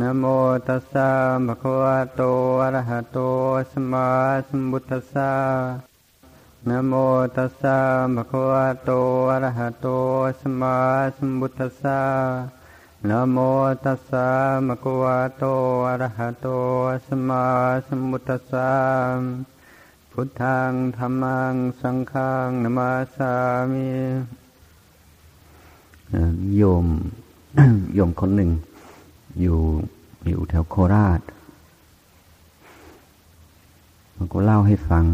นะโมตัสสะภะคะวะโตอะระหะโตสัมมาสัมพุทธัสสะนะโมตัสสะภะคะวะโตอะระหะโตสัมมาสัมพุทธัสสะนะโมตัสสะภะคะวะโตอะระหะโตสัมมาสัมพุทธัสสะพุทธังธรรมังสังฆังนามาสามิโยมโยมคนหนึ่ง อยู่อยู่แถวโคราช มันก็เล่าให้ฟัง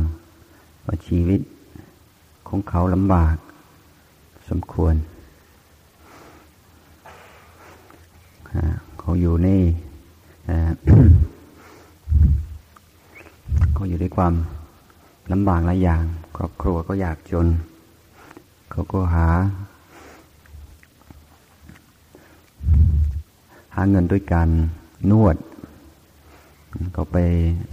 ว่าชีวิตของเขาลำบาก สมควร เขาอยู่ในเขาอยู่ด้วยความลำบากหลายอย่าง ครอบครัวก็อยากจน เขาก็หาาเงินด้วยการนวดเขาไป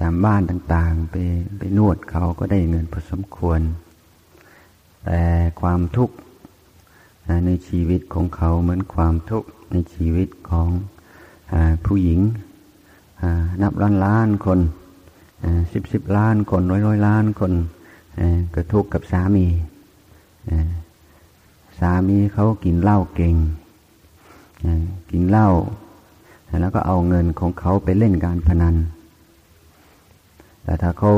ตามบ้านต่างๆ ไปไปนวดเขาก็ได้เงินพอสมควร แต่ความทุกข์ในชีวิตของเขาเหมือนความทุกข์ในชีวิตของอผู้หญิงนับล้านล้านคนสิบสิบล้านคนร้อยร้อยล้านคนก็ทุกข์กับสามีสามีเขากินเหล้าเก่งกินเหล้า แล้วก็เอาเงินของเขาไปเล่นการพนัน แต่ถ้าเขา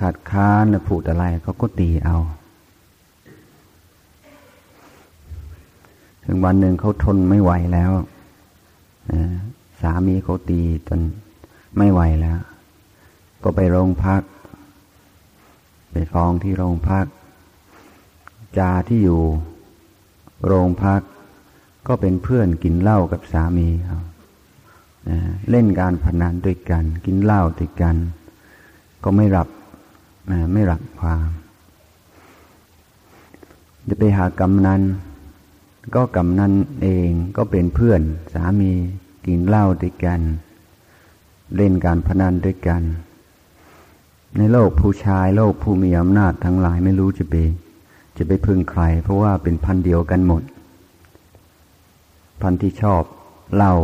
ขาดค้านพูดอะไรเขาก็ตีเอา ถึงวันหนึ่งเขาทนไม่ไหวแล้วสามีเขาตีจนไม่ไหวแล้ว ก็ไปโรงพัก ไปฟ้องที่โรงพัก จาที่อยู่ โรงพัก ก็เป็นเพื่อนกินเหล้ากับสามีเขา เล่นการพนันด้วยกัน กินเหล้าด้วยกัน ก็ไม่รับไม่รับความจะไปหากำนันก็กำนันเองก็เป็นเพื่อนสามีกินเหล้าด้วยกัน เล่นการพนันด้วยกัน ในโลกผู้ชายโลกผู้มีอำนาจทั้งหลายไม่รู้จะไปจะไปพึ่งใคร เพราะว่าเป็นพันเดียวกันหมด พันที่ชอบเหล้า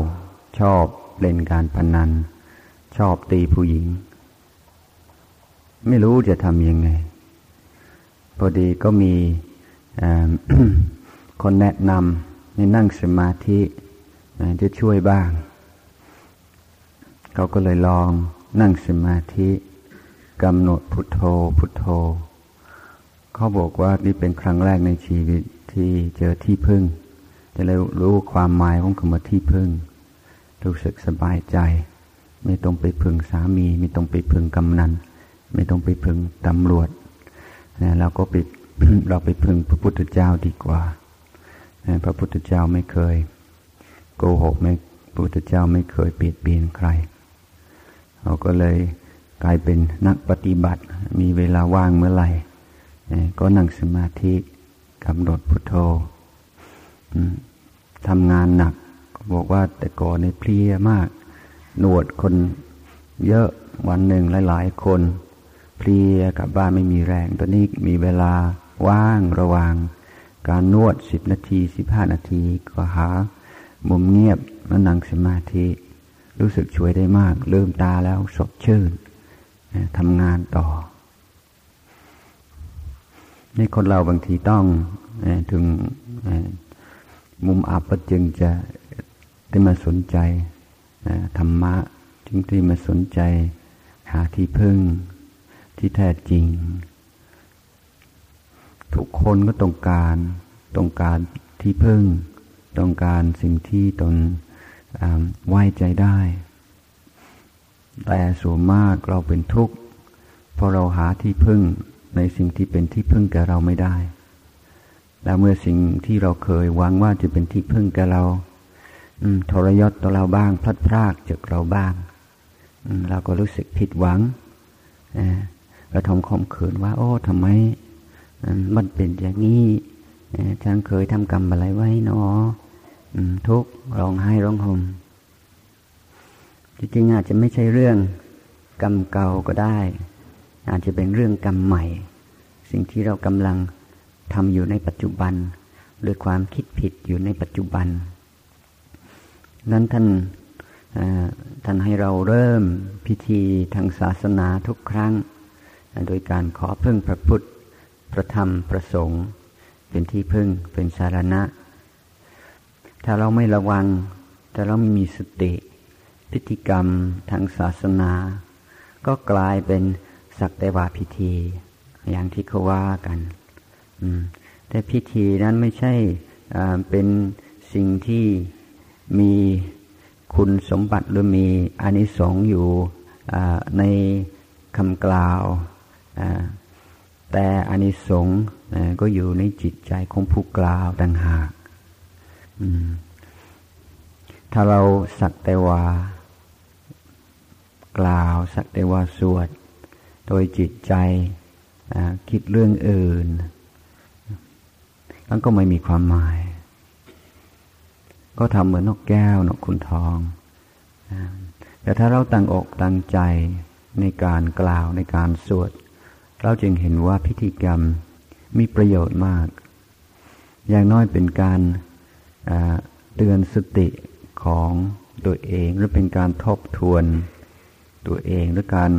ชอบ เล่นการพนัน ชอบตีผู้หญิง ไม่รู้จะทำยังไง พอดีก็มีคนแนะนำในนั่งสมาธิจะช่วยบ้าง เขาก็เลยลองนั่งสมาธิกำหนดพุทโธพุทโธ เขาบอกว่านี่เป็นครั้งแรกในชีวิตที่เจอที่พึ่ง จะเลยรู้ความหมายของคำว่าที่พึ่ง รู้สึกสบายใจ ไม่ต้องไปพึงสามี ไม่ต้องไปพึงกำนัน ไม่ต้องไปพึงตำรวจนะเราก็ไปเราไปพึงพระพุทธเจ้าดีกว่านะพระพุทธเจ้าไม่เคย โกหกไม่พระพุทธเจ้าไม่เคยเปลียดเปลี่ยนใคร เราก็เลยกลายเป็นนักปฏิบัติ มีเวลาว่างเมื่อไหร่ ก็นั่งสมาธิกำหนดพุทโธทำงานหนัก บอกว่าแต่ก่อนในเพลียมาก หนวดคนเยอะวันหนึ่งหลายๆ คน เพลียกับบ้านไม่มีแรง ตอนนี้มีเวลาว่างระหว่างการนวดสิบนาทีสิบห้านาทีก็หามุมเงียบมานั่งสมาธิ รู้สึกช่วยได้มากลืมตาแล้วสดชื่นทำงานต่อในคนเราบางทีต้องถึงมุมอับก็จึงจะ ได้มาสนใจธรรมะจึงได้มาสนใจ หาที่พึ่งที่แท้จริง ทุกคนก็ต้องการต้องการที่พึ่ง ต้องการสิ่งที่ตนไว้ใจได้ แต่ส่วนมากเราเป็นทุกข์เพราะเราหาที่พึ่งในสิ่งที่เป็นที่พึ่งแก่เราไม่ได้ แล้วเมื่อสิ่งที่เราเคยหวังว่าจะเป็นที่พึ่งแก่เรา ทรยศต่อเราบ้าง พลัดพรากจากเราบ้างเราก็รู้สึกผิดหวังเราทำคมขืนว่า โอ้ทำไมมันเป็นอย่างนี้ฉันเคยทำกรรมอะไรไว้เนาะทุกร้องไห้ร้องห่มจริงๆอาจจะไม่ใช่เรื่องกรรมเก่าก็ได้ อาจจะเป็นเรื่องกรรมใหม่ สิ่งที่เรากำลังทำอยู่ในปัจจุบัน หรือความคิดผิดอยู่ในปัจจุบัน นั้นท่านท่านให้เราเริ่มพิธีทางศาสนาทุกครั้ง โดยการขอพึ่งพระพุทธ พระธรรม พระสงฆ์เป็นที่พึ่งเป็นสารณะ ถ้าเราไม่ระวัง ถ้าเราไม่มีสติ พิธีกรรมทางศาสนา ก็กลายเป็นสักแต่ว่าพิธี อย่างที่เขาว่ากัน แต่พิธีนั้นไม่ใช่เป็นสิ่งที่ มีคุณสมบัติหรือมีอานิสงส์อยู่ในคำกล่าว แต่อานิสงส์ก็อยู่ในจิตใจของผู้กล่าวต่างหากถ้าเราสักแต่ว่ากล่าวสักแต่ว่าสวด โดยจิตใจคิดเรื่องอื่นมันก็ไม่มีความหมาย ก็ทำเหมือนนกแก้วนกขุนทองแต่ถ้าเราตั้งอกตั้งใจในการกล่าวในการสวด เราจึงเห็นว่าพิธีกรรมมีประโยชน์มาก อย่างน้อยเป็นการเตือนสติของตัวเองหรือเป็นการทบทวนตัวเองหรือการ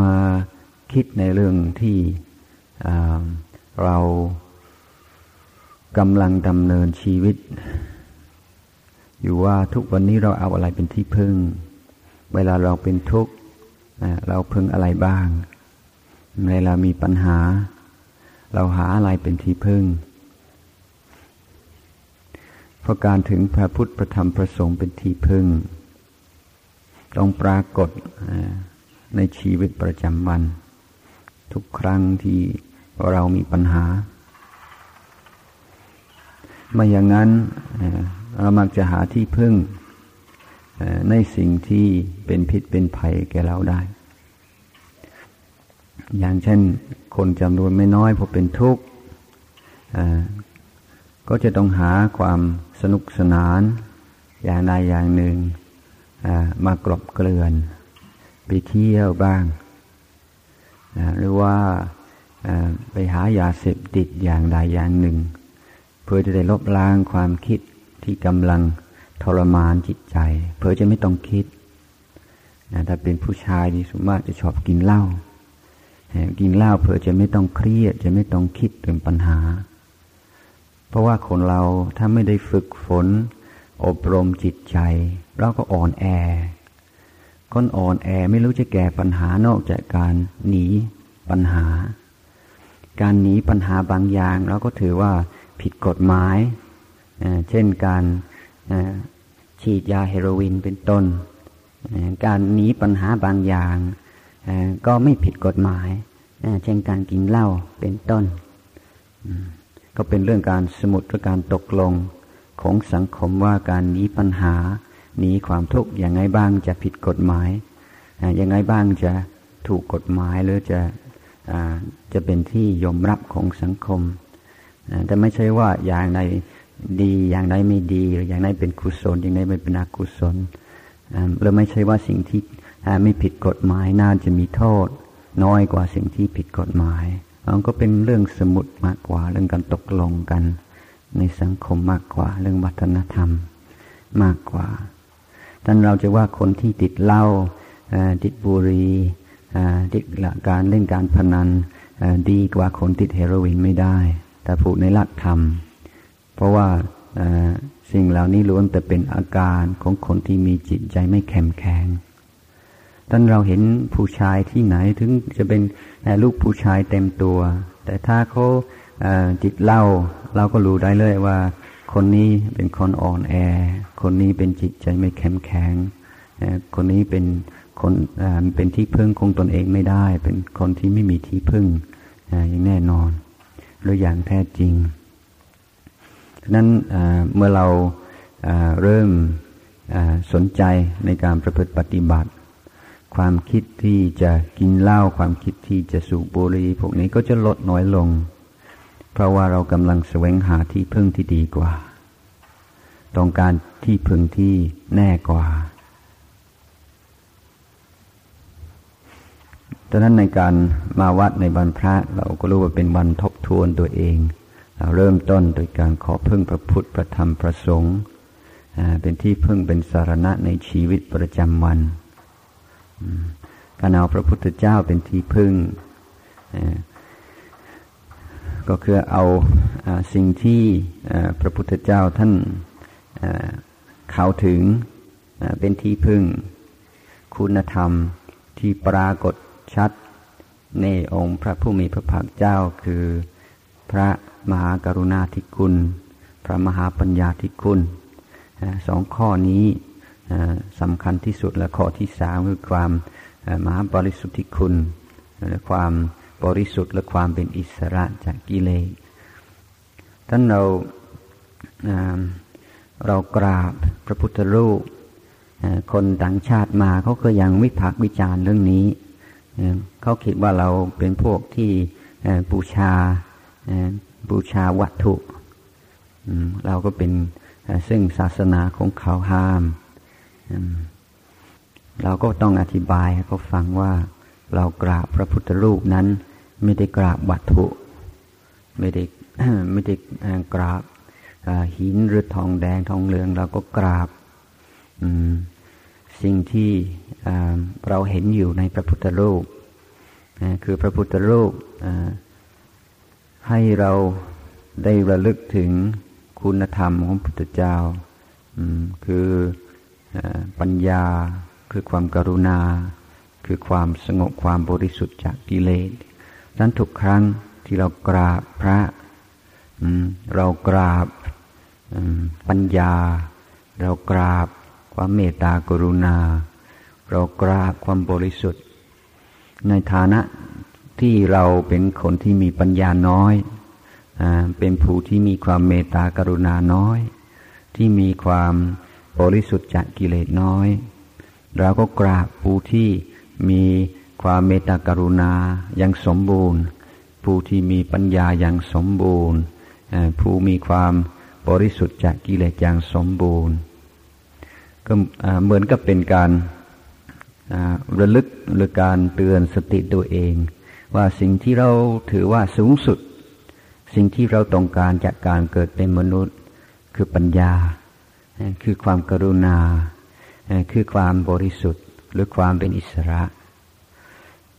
มาคิดในเรื่องที่เรา กำลังดำเนินชีวิต อยู่ว่าทุกวันนี้เราเอาอะไรเป็นที่พึ่ง เวลาเราเป็นทุกข์เราพึ่งอะไรบ้าง เวลามีปัญหา เราหาอะไรเป็นที่พึ่ง เพราะการถึงพระพุทธพระธรรมพระสงฆ์เป็นที่พึ่ง ต้องปรากฏในชีวิตประจำวัน ทุกครั้งที่เรามีปัญหา ไม่อย่างนั้นเรามักจะหาที่พึ่งในสิ่งที่เป็นพิษเป็นภัยแก่เราได้ อย่างเช่น คนจำนวนไม่น้อยพอเป็นทุกข์ก็จะต้องหาความสนุกสนาน อย่างใดอย่างหนึ่งมากรบเกลื่อน ไปเที่ยวบ้าง หรือว่าไปหายาเสพติดอย่างใดอย่างหนึ่ง เพื่อจะได้ลบล้างความคิดที่กำลังทรมานจิตใจ เพื่อจะไม่ต้องคิดนะถ้าเป็นผู้ชายที่สมมติจะชอบกินเหล้ากินเหล้าเพื่อจะไม่ต้องเครียด จะไม่ต้องคิดถึงปัญหา เพราะว่าคนเราถ้าไม่ได้ฝึกฝน อบรมจิตใจ เราก็อ่อนแอคนอ่อนแอไม่รู้จะแก้ปัญหานอกจากการหนีปัญหา การหนีปัญหาบางอย่างเราก็ถือว่า ผิดกฎหมาย เช่นการฉีดยาเฮโรอีนเป็นต้น การหนีปัญหาบางอย่างก็ไม่ผิดกฎหมาย เช่นการกินเหล้าเป็นต้น ก็เป็นเรื่องการสมุดหรือการตกลงของสังคมว่าการหนีปัญหาหนีความทุกข์อย่างไงบ้างจะผิดกฎหมายอย่างไงบ้างจะถูกกฎหมายหรือจะจะเป็นที่ยอมรับของสังคม แต่ไม่ใช่ว่าอย่างใดดีอย่างใดไม่ดีหรืออย่างใดเป็นกุศล อย่างใดไม่เป็นอกุศลหรือไม่ใช่ว่าสิ่งที่ไม่ผิดกฎหมายน่าจะมีโทษ น้อยกว่าสิ่งที่ผิดกฎหมายมันก็เป็นเรื่องสมุดมากกว่าเรื่องการตกลงกัน ในสังคมมากกว่าเรื่องวัฒนธรรมมากกว่าท่านเราจะว่าคนที่ติดเหล้าติดบุหรี่ติดการเล่นการพนันดีกว่าคนติดเฮโรอีนไม่ได้ แต่พูดในหลักธรรม เพราะว่าสิ่งเหล่านี้ล้วนแต่เป็นอาการของคนที่มีจิตใจไม่แข็งแข็งท่านเราเห็นผู้ชายที่ไหนถึงจะเป็นลูกผู้ชายเต็มตัว แต่ถ้าเขาจิตเล่า เราก็รู้ได้เลยว่า คนนี้เป็นคนอ่อนแอ คนนี้เป็นจิตใจไม่แข็งแข็งคนนี้เป็นคนเป็นที่พึ่งคงตนเองไม่ได้ เป็นคนที่ไม่มีที่พึ่งอย่างแน่นอน หรืออย่างแท้จริงฉะนั้นเมื่อเราเริ่มสนใจในการประพฤติปฏิบัติ ความคิดที่จะกินเหล้าความคิดที่จะสูบบุหรี่พวกนี้ก็จะลดน้อยลง เพราะว่าเรากำลังแสวงหาที่พึ่งที่ดีกว่า ต้องการที่พึ่งที่แน่กว่าดังนั้นในการมาวัดในวันพระเราก็รู้ว่าเป็นวันทบ ทวนตัวเองเราเริ่มต้นโดยการขอพึ่งพระพุทธพระธรรมพระสงฆ์เป็นที่พึ่งเป็นสารณะในชีวิตประจำวันการเอาพระพุทธเจ้าเป็นที่พึ่ง ก็คือเอาสิ่งที่พระพุทธเจ้าท่านเข้าถึงเป็นที่พึ่ง คุณธรรมที่ปรากฏชัดในองค์พระผู้มีพระภาคเจ้าคือ พระมหากรุณาธิคุณ พระมหาปัญญาธิคุณสองข้อนี้สำคัญที่สุดและข้อที่สามคือความมหาบริสุทธิคุณและความบริสุทธิ์และความเป็นอิสระจากกิเลสท่านเราเรากราบพระพุทธรูปคนต่างชาติมาเขาก็ยังวิพากษ์วิจารณ์เรื่องนี้ เขาคิดว่าเราเป็นพวกที่บูชา บูชาวัตถุเราก็เป็นซึ่งศาสนาของเขาห้าม เราก็ต้องอธิบายให้เขาฟังว่าเรากราบพระพุทธรูปนั้นไม่ได้กราบวัตถุ ไม่ได้ไม่ได้กราบหินหรือทองแดงทองเหลือง เราก็กราบสิ่งที่เราเห็นอยู่ในพระพุทธรูปคือพระพุทธรูป ให้เราได้ระลึกถึงคุณธรรมของพุทธเจ้าคือปัญญาคือความกรุณา คือความสงบความบริสุทธิ์จากกิเลสนั้นทุกครั้งที่เรากราบพระเรากราบปัญญา เรากราบความเมตตากรุณา เรากราบความบริสุทธิ์ ในฐานะ ที่เราเป็นคนที่มีปัญญาน้อยเป็นผู้ที่มีความเมตตากรุณาน้อย ที่มีความบริสุทธิ์จากกิเลสน้อย เราก็กราบผู้ที่มีความเมตตากรุณาอย่างสมบูรณ์ ผู้ที่มีปัญญาอย่างสมบูรณ์ ผู้มีความบริสุทธิ์จากกิเลสอย่างสมบูรณ์ ก็เหมือนกับเป็นการระลึกหรือการเตือนสติตัวเอง ว่าสิ่งที่เราถือว่าสูงสุด สิ่งที่เราต้องการจากการเกิดเป็นมนุษย์ คือปัญญา คือความกรุณา คือความบริสุทธิ์ หรือความเป็นอิสระ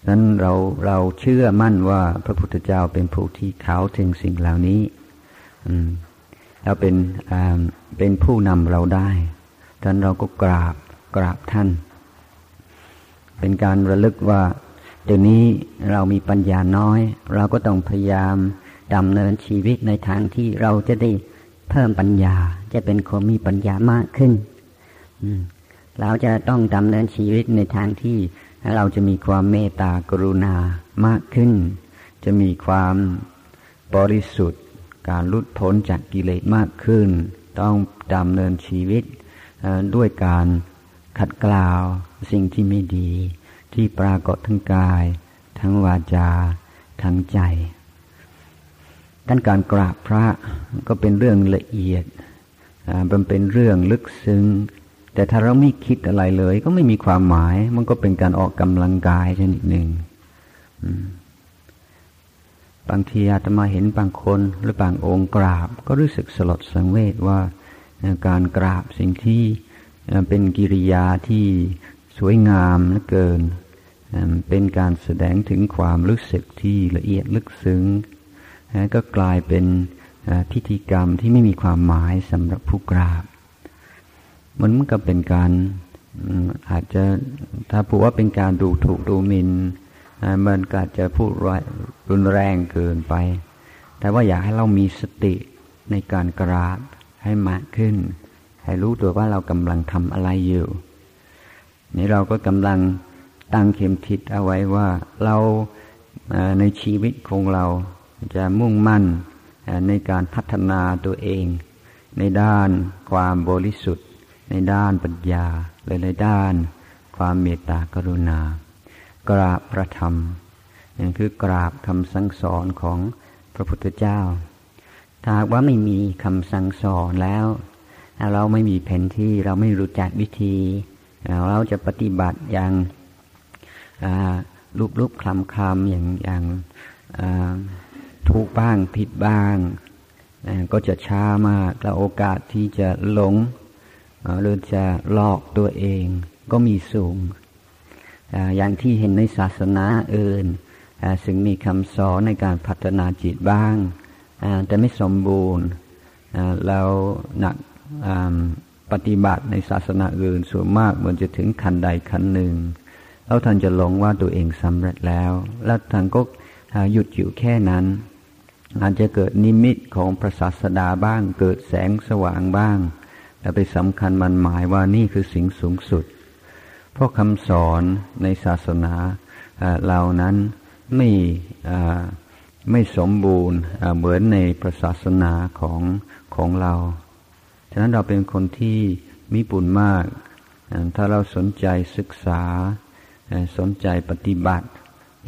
นั้นเราเราเชื่อมั่นว่าพระพุทธเจ้าเป็นผู้ที่เขาถึงสิ่งเหล่านี้แล้วเป็นเป็นผู้นำเราได้ท่านเราก็กราบกราบท่าน เป็นการระลึกว่า เดี๋ยวนี้เรามีปัญญาน้อย เราก็ต้องพยายามดำเนินชีวิตในทางที่เราจะได้เพิ่มปัญญา จะเป็นคนมีปัญญามากขึ้นเราจะต้องดำเนินชีวิตในทางที่เราจะมีความเมตตากรุณามากขึ้น จะมีความบริสุทธิ์ การลุดพ้นจากกิเลสมากขึ้น ต้องดำเนินชีวิตด้วยการขัดกล่าวสิ่งที่ไม่ดี ที่ปรากฏทั้งกาย ทั้งวาจา ทั้งใจด้านการกราบพระก็เป็นเรื่องละเอียดมันเป็นเรื่องลึกซึ้ง แต่ถ้าเราไม่คิดอะไรเลย ก็ไม่มีความหมาย มันก็เป็นการออกกำลังกายชนิดหนึ่งบางทีอาตมาเห็นบางคนหรือบางองค์กราบ ก็รู้สึกสลดสังเวชว่าการกราบสิ่งที่เป็นกิริยาที่สวยงามเหลือเกิน เป็นการแสดงถึงความรู้สึกที่ละเอียดลึกซึ้ง ก็กลายเป็นพิธีกรรมที่ไม่มีความหมายสำหรับผู้กราบ มันก็เป็นการอาจจะถ้าพูดว่าเป็นการดูถูกดูหมินมันก็อาจจะพูดรุนแรงเกินไป แต่ว่าอยากให้เรามีสติในการกราบให้มากขึ้น ให้รู้ตัวว่าเรากำลังทำอะไรอยู่ นี่เราก็กำลัง ตั้งเข็มทิศเอาไว้ว่าเราในชีวิตของเราจะมุ่งมั่นในการพัฒนาตัวเอง ในด้านความบริสุทธิ์ ในด้านปัญญาและในด้านความเมตตากรุณา กราบพระธรรมนั่นคือกราบคำสั่งสอนของพระพุทธเจ้า ถ้าว่าไม่มีคำสั่งสอนแล้ว เราไม่มีแผนที่เราไม่รู้จักวิธี เราจะปฏิบัติอย่าง รูปรูปคลำคลำอย่างอย่างถูกบ้างผิดบ้างก็จะช้ามากแล้วโอกาสที่จะหลงหรือจะหลอกตัวเองก็มีสูง อย่างที่เห็นในศาสนาอื่นซึ่งมีคำสอนในการพัฒนาจิตบ้าง แต่ไม่สมบูรณ์แล้วหนักปฏิบัติในศาสนาอื่นส่วนมากมันจะถึงขั้นใดขั้นหนึ่ง แล้วท่านจะหลงว่าตัวเองสำเร็จแล้ว แล้วท่านก็หยุดอยู่แค่นั้น อาจจะเกิดนิมิตของพระศาสดาบ้าง เกิดแสงสว่างบ้าง แต่ไปสำคัญมันหมายว่านี่คือสิ่งสูงสุด เพราะคำสอนในศาสนาเหล่านั้นไม่ไม่สมบูรณ์เหมือนในพระศาสนาของของเรา ฉะนั้นเราเป็นคนที่มีบุญมาก ถ้าเราสนใจศึกษา สนใจปฏิบัติ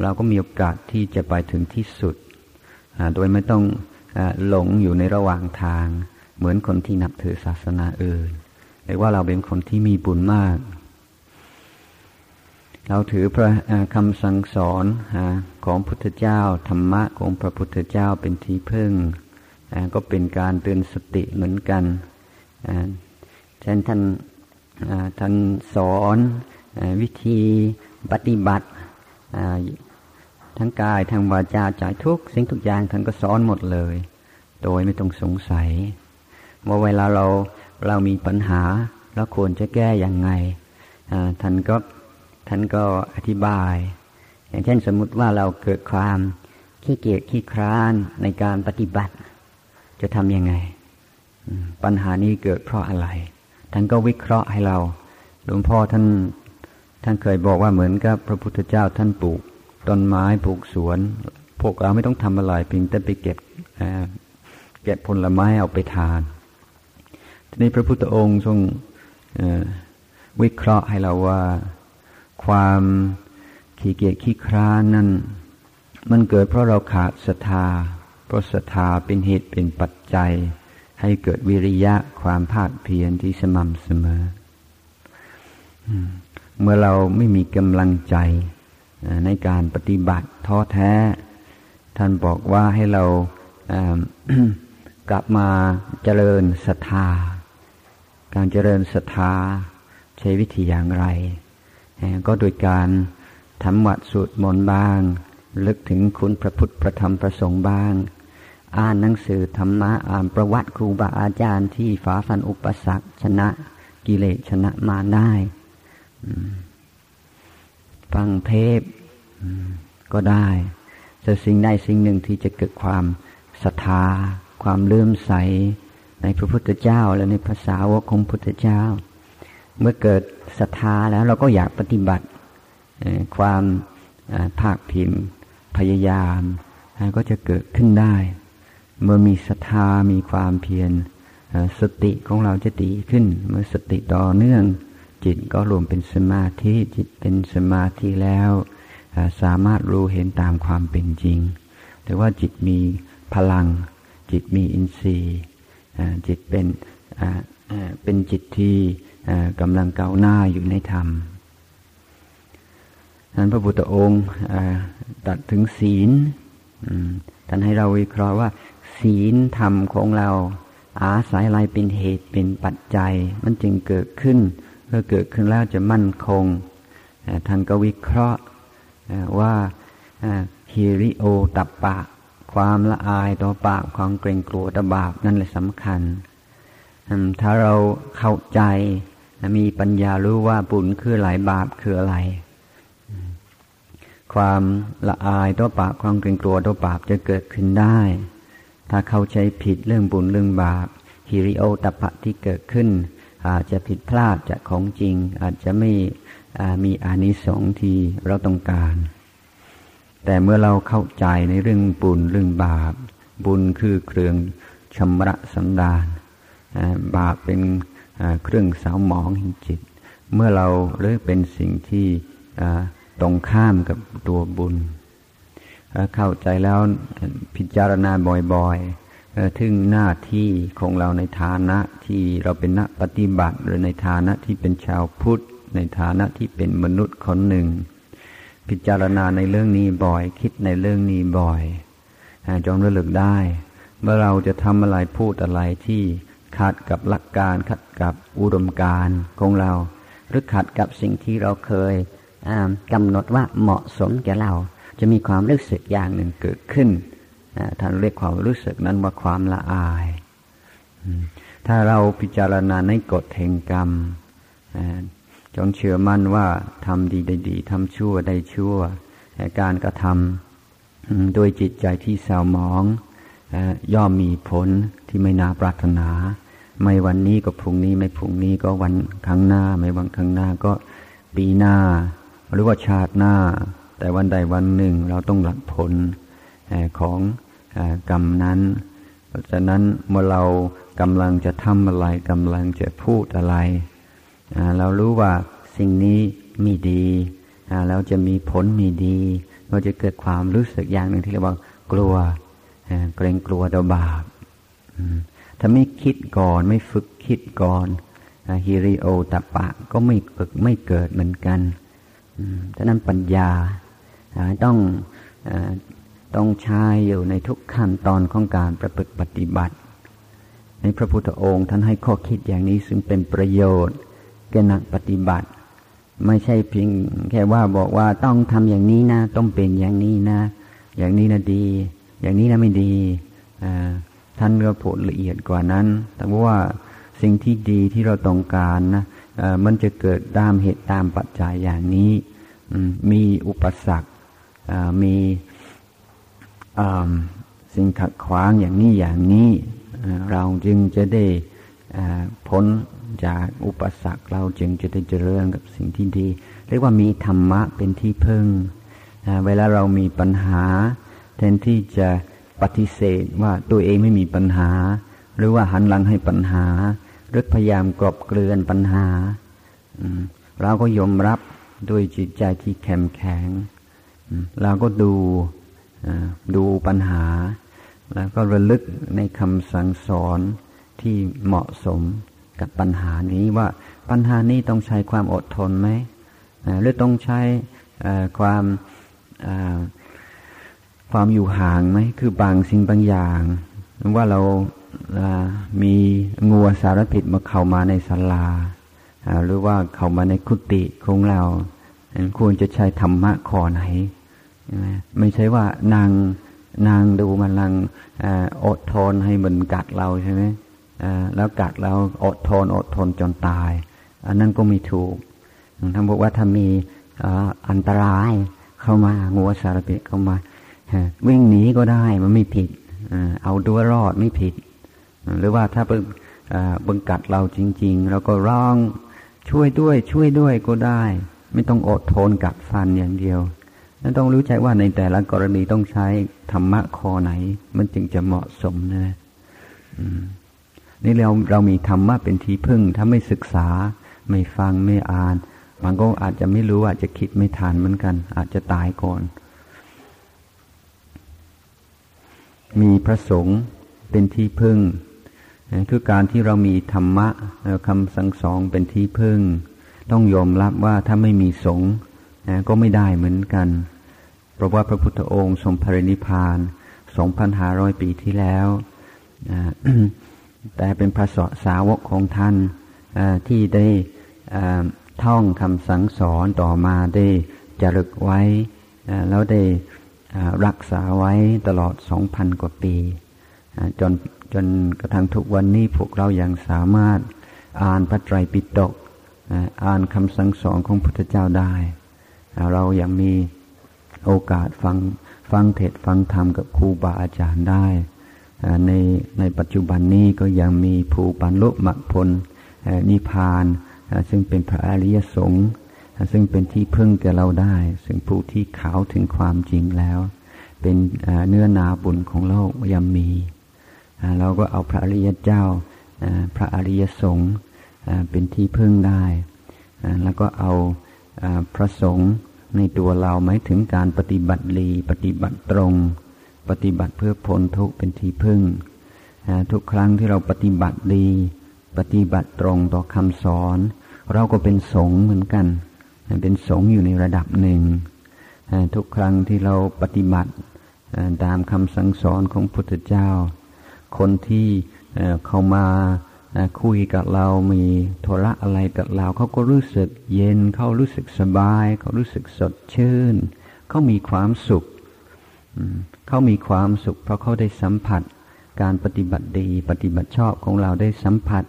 เราก็มีโอกาสที่จะไปถึงที่สุด โดยไม่ต้องหลงอยู่ในระหว่างทาง เหมือนคนที่นับถือศาสนาอื่นเรียกว่าเราเป็นคนที่มีบุญมาก เราถือพระคำสั่งสอนของพุทธเจ้า ธรรมะของพระพุทธเจ้าเป็นที่พึ่ง ก็เป็นการเตือนสติเหมือนกันเช่นท่านท่านสอนวิธี ปฏิบัติทั้งกายทั้งวาจาใจทุกสิ่งทุกอย่างท่านก็สอนหมดเลย โดยไม่ต้องสงสัย ว่าเวลาเราเรามีปัญหาแล้วควรจะแก้อย่างไงท่านก็ท่านก็อธิบาย อย่างเช่นสมมุติว่าเราเกิดความขี้เกียจขี้คร้านในการปฏิบัติ จะทำยังไง ปัญหานี้เกิดเพราะอะไร ท่านก็วิเคราะห์ให้เรา หลวงพ่อท่าน ท่านเคยบอกว่าเหมือนกับพระพุทธเจ้าท่านปลูกต้นไม้ปลูกสวน พวกเราไม่ต้องทำอะไรเพียงแต่ไปเก็บเก็บผลไม้เอาไปทาน ทีนี้พระพุทธองค์ทรงวิเคราะห์ให้เราว่า ความขี้เกียจขี้คร้านนั้นมันเกิดเพราะเราขาดศรัทธา เพราะศรัทธาเป็นเหตุเป็นปัจจัย ให้เกิดวิริยะความภาคเพียรที่สม่ำเสมอ เมื่อเราไม่มีกำลังใจในการปฏิบัติท้อแท้ ท่านบอกว่าให้เรากลับมาเจริญศรัทธา การเจริญศรัทธาใช้วิธีอย่างไร ก็โดยการทำวัดสวดมนต์บ้าง ลึกถึงคุณพระพุทธพระธรรมพระสงฆ์บ้าง อ่านหนังสือธรรมะอ่านประวัติครูบาอาจารย์ที่ฝ่าฟันอุปสรรคชนะกิเลสชนะมาได้ ฟังเทปก็ได้แต่สิ่งใดสิ่งหนึ่งที่จะเกิดความศรัทธา ความเลื่อมใสในพระพุทธเจ้าและในภาษาวกของพุทธเจ้า เมื่อเกิดศรัทธาแล้วเราก็อยากปฏิบัติ ความภาคพิมพยายามก็จะเกิดขึ้นได้ เมื่อมีศรัทธามีความเพียรสติของเราจะดีขึ้น เมื่อสติต่อเนื่อง จิตก็รวมเป็นสมาธิจิตเป็นสมาธิแล้วสามารถรู้เห็นตามความเป็นจริงแต่ว่าจิตมีพลัง จิตมีอินทรีย์จิตเป็นเป็นจิตที่กำลังเก้าหน้าอยู่ในธรรมนั้นพระพุทธองค์ตัดถึงศีลท่านให้เราวิเคราะห์ว่า ศีลธรรมของเราอาศัยอะไรเป็นเหตุเป็นปัจจัย มันจึงเกิดขึ้น เมื่อเกิดขึ้นแล้วจะมั่นคงท่านก็วิเคราะห์ว่าฮิริโอตับปะ ความละอายต่อปากความเกรงกลัวต่อบาปนั่นแหละสำคัญ ถ้าเราเข้าใจมีปัญญารู้ว่าบุญคือหลายบาปคืออะไร ความละอายต่อบาปความเกรงกลัวต่อบาปจะเกิดขึ้นได้ ถ้าเข้าใจผิดเรื่องบุญเรื่องบาปฮิริโอตัปะที่เกิดขึ้น อาจจะผิดพลาดจากของจริง อาจจะไม่มีอานิสงส์ที่เราต้องการ แต่เมื่อเราเข้าใจในเรื่องบุญเรื่องบาป บุญคือเครื่องชำระสันดานบาปเป็นเครื่องสาวหมองหิจิต เมื่อเราเลือกเป็นสิ่งที่ตรงข้ามกับตัวบุญ เข้าใจแล้วพิจารณาบ่อยๆ ถึงหน้าที่ของเราในฐานะที่เราเป็นนักปฏิบัติ หรือในฐานะที่เป็นชาวพุทธ ในฐานะที่เป็นมนุษย์คนหนึ่ง พิจารณาในเรื่องนี้บ่อย คิดในเรื่องนี้บ่อยจงระลึกได้เมื่อเราจะทำอะไรพูดอะไรที่ขัดกับหลักการขัดกับอุดมการของเรา หรือขัดกับสิ่งที่เราเคยกำหนดว่าเหมาะสมแก่เรา จะมีความรู้สึกอย่างหนึ่งเกิดขึ้น ท่านเรียกความรู้สึกนั้นว่าความละอาย ถ้าเราพิจารณาในกฎแห่งกรรมจงเชื่อมั่นว่าทำดีได้ดีทำชั่วได้ชั่ว การกระทำโดยจิตใจที่เศร้าหมองย่อมมีผลที่ไม่น่าปรารถนา ไม่วันนี้ก็พรุ่งนี้ไม่พรุ่งนี้ก็วันข้างหน้า ไม่วันข้างหน้าก็ปีหน้า หรือว่าชาติหน้า แต่วันใดวันหนึ่งเราต้องหลักผล ของกรรมนั้น เพราะฉะนั้นเมื่อเรากำลังจะทำอะไรกำลังจะพูดอะไร เรารู้ว่าสิ่งนี้มีดีแล้วจะมีผลมีดีก็จะเกิดความรู้สึกอย่างหนึ่งที่เรียกว่ากลัวเกรงกลัวต่อบาปถ้าไม่คิดก่อนไม่ฝึกคิดก่อนฮิริโอตปะก็ไม่ฝึกไม่เกิดเหมือนกันฉะนั้นปัญญาต้อง ต้องใช้อยู่ในทุกขั้นตอนของการประพฤติปฏิบัติ ในพระพุทธองค์ท่านให้ข้อคิดอย่างนี้ซึ่งเป็นประโยชน์แก่นักปฏิบัติ ไม่ใช่เพียงแค่ว่าบอกว่าต้องทำอย่างนี้นะ ต้องเป็นอย่างนี้นะ อย่างนี้นะดี อย่างนี้นะไม่ดีท่านก็พูดละเอียดกว่านั้น แต่ว่าสิ่งที่ดีที่เราต้องการนะมันจะเกิดตามเหตุตามปัจจัยอย่างนี้ มีอุปสรรคมี สิ่งขัดขวางอย่างนี้อย่างนี้เราจึงจะได้พ้นจากอุปสรรคเราจึงจะได้เจริญกับสิ่งที่ดี เรียกว่ามีธรรมะเป็นที่พึ่ง เวลาเรามีปัญหา แทนที่จะปฏิเสธว่าตัวเองไม่มีปัญหา หรือว่าหันหลังให้ปัญหา หรือพยายามกลบเกลื่อนปัญหา เราก็ยอมรับด้วยจิตใจที่แข็งแข็งเราก็ดู ดูปัญหา แล้วก็ระลึกในคำสั่งสอนที่เหมาะสมกับปัญหานี้ว่าปัญหานี้ต้องใช้ความอดทนไหมหรือต้องใช้ความความอยู่ห่างไหมคือบางสิ่งบางอย่างว่าเรามีงัวสารพิษมาเข้ามาในศาลาหรือว่าเข้ามาในคุติของเราควรจะใช้ธรรมะข้อไหน ไม่ใช่ว่านางนางดูมันลังอดทนให้มันกัดเราใช่ไหมแล้วกัดเราอดทนอดทนจนตาย อันนั้นก็ไม่ถูกท่านบอกว่าถ้ามีอันตรายเข้ามางัวสารพิษเข้ามาวิ่งหนีก็ได้มันไม่ผิดเอาตัวรอดไม่ผิด หรือว่าถ้าเบิ่งบังกัดเราจริง ๆ เราก็ร้องช่วยด้วยช่วยด้วยก็ได้ ไม่ต้องอดทนกัดฟันอย่างเดียว นั่นต้องรู้ใจว่าในแต่ละกรณีต้องใช้ธรรมะคอไหน มันจึงจะเหมาะสมนะนี่เราเรามีธรรมะเป็นที่พึ่ง ถ้าไม่ศึกษา ไม่ฟังไม่อ่านบางก็อาจจะไม่รู้อาจจะคิดไม่ทานเหมือนกัน อาจจะตายก่อน มีพระสงฆ์เป็นที่พึ่งคือการที่เรามีธรรมะคำสั่งสอนเป็นที่พึ่ง ต้องยอมรับว่าถ้าไม่มีสงฆ์ ก็ไม่ได้เหมือนกัน เพราะว่าพระพุทธองค์ทรงพระนิพพาน2,500 ปีที่แล้วแต่เป็นพระสาวกของท่านที่ได้ท่องคำสั่งสอนต่อมาได้จารึกไว้ แล้วได้รักษาไว้ตลอด 2,000 กว่าปี จนจนกระทั่งทุกวันนี้พวกเรายัางสามารถอ่านพระไตรปิฎกอ่านคำสั่งสอนของพุทธเจ้าได้ เรายังมีโอกาสฟังฟังเทศฟังธรรมกับครูบาอาจารย์ได้ ในในปัจจุบันนี้ก็ยังมีผู้บรรลุมรรคผลนิพพาน ซึ่งเป็นพระอริยสงฆ์ซึ่งเป็นที่พึ่งแก่เราได้ ซึ่งผู้ที่ขาวถึงความจริงแล้ว เป็นเนื้อนาบุญของโลกยังมีเราก็เอาพระอริยเจ้าพระอริยสงฆ์เป็นที่พึ่งได้ แล้วก็เอาพระสงฆ์ ในตัวเราหมายถึงการปฏิบัติลีปฏิบัติตรง ปฏิบัติเพื่อพ้นทุกข์เป็นที่พึ่ง ทุกครั้งที่เราปฏิบัติดีปฏิบัติตรงต่อคำสอน เราก็เป็นสงฆ์เหมือนกัน เป็นสงฆ์อยู่ในระดับหนึ่ง ทุกครั้งที่เราปฏิบัติตามคำสั่งสอนของพุทธเจ้า คนที่เข้ามา คุยกับเรามีโทระอะไรกับเราเขาก็รู้สึกเย็นเขารู้สึกสบาย เขารู้สึกสดชื่นเขามีความสุขเขามีความสุข เพราะเขาได้สัมผัส การปฏิบัติดี ปฏิบัติชอบของเราได้สัมผัส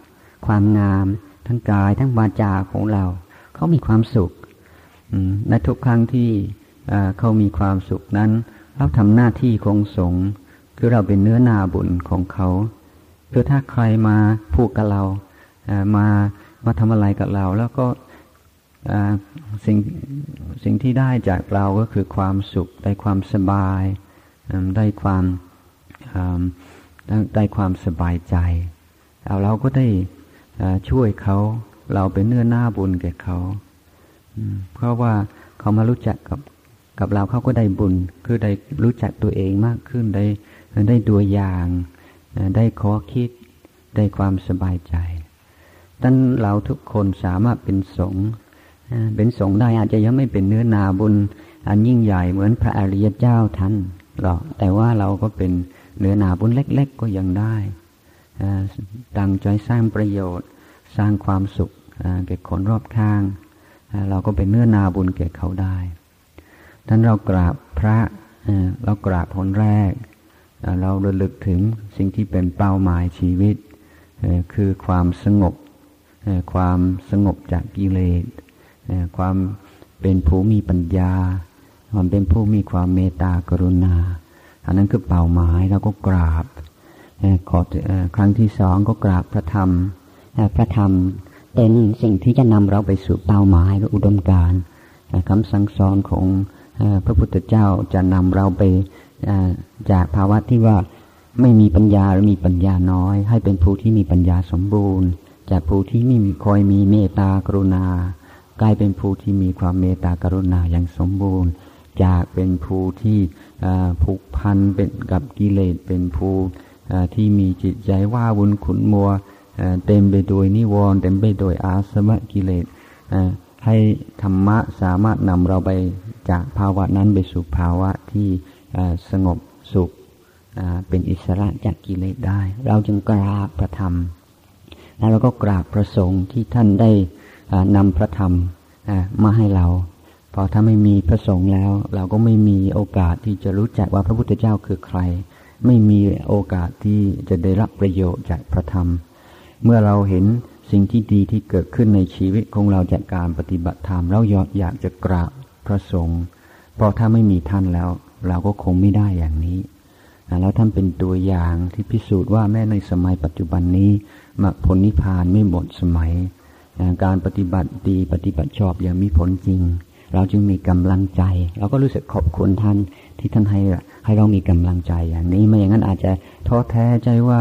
ความงาม ทั้งกายทั้งวาจาของเรา เขามีความสุขในทุกครั้งที่เขามีความสุขนั้น เราทำหน้าที่ของสงฆ์คือเราเป็นเนื้อนาบุญของเขา คือถ้าใครมาพูดกับเรามามาทำอะไรกับเรา แล้วก็สิ่งสิ่งที่ได้จากเราก็คือความสุข ได้ความสบาย ได้ความได้ความสบายใจเอาเราก็ได้ช่วยเขา เราเป็นเนื้อหน้าบุญแก่เขาเพราะว่าเขามารู้จักกับกับเราเขาก็ได้บุญ คือได้รู้จักตัวเองมากขึ้นได้ได้ตัวอย่าง ได้ข้อคิดได้ความสบายใจดังเราทุกคนสามารถเป็นสงฆ์เป็นสงฆ์ได้อาจจะยังไม่เป็นเนื้อนาบุญ อันยิ่งใหญ่เหมือนพระอริยเจ้าท่านหรอกแต่ว่าเราก็เป็นเนื้อนาบุญเล็ก ๆ ก็ยังได้ตั้งใจสร้างประโยชน์ สร้างความสุขแก่คนรอบข้าง เราก็เป็นเนื้อนาบุญแก่เขาได้ท่านเรากราบพระเรากราบคนแรก เราระลึกถึงสิ่งที่เป็นเป้าหมายชีวิต คือความสงบ ความสงบจากกิเลส ความเป็นผู้มีปัญญา ความเป็นผู้มีความเมตตากรุณา อันนั้นคือเป้าหมายเราก็กราบขอครั้งที่สองก็กราบพระธรรม พระธรรมเป็นสิ่งที่จะนำเราไปสู่เป้าหมายและอุดมการคำสั่งสอนของพระพุทธเจ้าจะนำเราไป จากภาวะที่ว่าไม่มีปัญญาหรือมีปัญญาน้อย ให้เป็นผู้ที่มีปัญญาสมบูรณ์ จากผู้ที่ไม่มีคอยมีเมตตากรุณา กลายเป็นผู้ที่มีความเมตตากรุณาอย่างสมบูรณ์ จากเป็นผู้ที่ผูกพันเป็นกับกิเลสเป็นผู้ที่มีจิตใจว่าวุนขุนมัวเต็มไปด้วยนิวรณ์เต็มไปด้วยอาสวะกิเลสให้ธรรมะสามารถนำเราไปจากภาวะนั้นไปสู่ภาวะที่ สงบสุขเป็นอิสระจากกิเลสได้ เราจึงกราบพระธรรม แล้วเราก็กราบพระสงฆ์ที่ท่านได้นำพระธรรมมาให้เรา พอถ้าไม่มีพระสงฆ์แล้ว เราก็ไม่มีโอกาสที่จะรู้จักว่าพระพุทธเจ้าคือใคร ไม่มีโอกาสที่จะได้รับประโยชน์จากพระธรรม เมื่อเราเห็นสิ่งที่ดีที่เกิดขึ้นในชีวิตของเราจากการปฏิบัติธรรม เราอยากจะกราบพระสงฆ์เพราะถ้าไม่มีท่านแล้ว เราก็คงไม่ได้อย่างนี้แล้วท่านเป็นตัวอย่างที่พิสูจน์ว่าแม้ในสมัยปัจจุบันนี้มรรคผลนิพพานไม่หมดสมัย การปฏิบัติดีปฏิบัติชอบอย่างมีผลจริง เราจึงมีกำลังใจ เราก็รู้สึกขอบคุณท่านที่ท่านให้ให้เรามีกำลังใจอย่างนี้ไม่อย่างนั้นอาจจะท้อแท้ใจว่า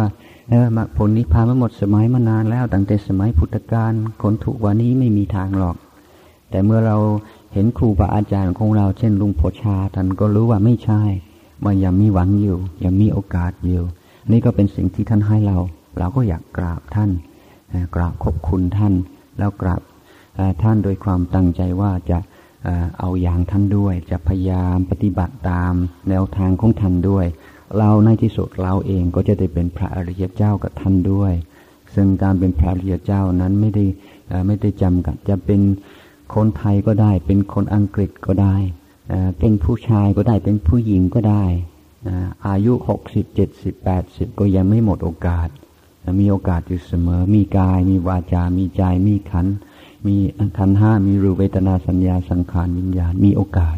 เออมรรคผลนิพพานมันหมดสมัยมานานแล้วตั้งแต่สมัยพุทธกาลคนถูกวันนี้ไม่มีทางหรอก แต่เมื่อเรา เห็นครูบาอาจารย์ของเราเช่นลุงโพชาท่านก็รู้ว่าไม่ใช่ว่ายังมีหวังอยู่ยังมีโอกาสอยู่นี่ก็เป็นสิ่งที่ท่านให้เรา เราก็อยากกราบท่านกราบขอบคุณท่าน แล้วกราบท่านโดยความตั้งใจว่าจะเอาอย่างท่านด้วย จะพยายามปฏิบัติตามแนวทางของท่านด้วย เราในที่สุดเราเองก็จะได้เป็นพระอริยเจ้ากับท่านด้วย ซึ่งการเป็นพระอริยเจ้านั้นไม่ได้ไม่ได้จำกัดจะเป็น คนไทยก็ได้ เป็นคนอังกฤษก็ได้เป็นผู้ชายก็ได้เป็นผู้หญิงก็ได้อายุหกสิบเจ็ดสิบแปดสิบก็ยังไม่หมดโอกาส มีโอกาสอยู่เสมอ มีกาย มีวาจา มีใจ มีขัน มีขันห้า มีรูเวทนาสัญญาสังขารวิญญาณ มีโอกาส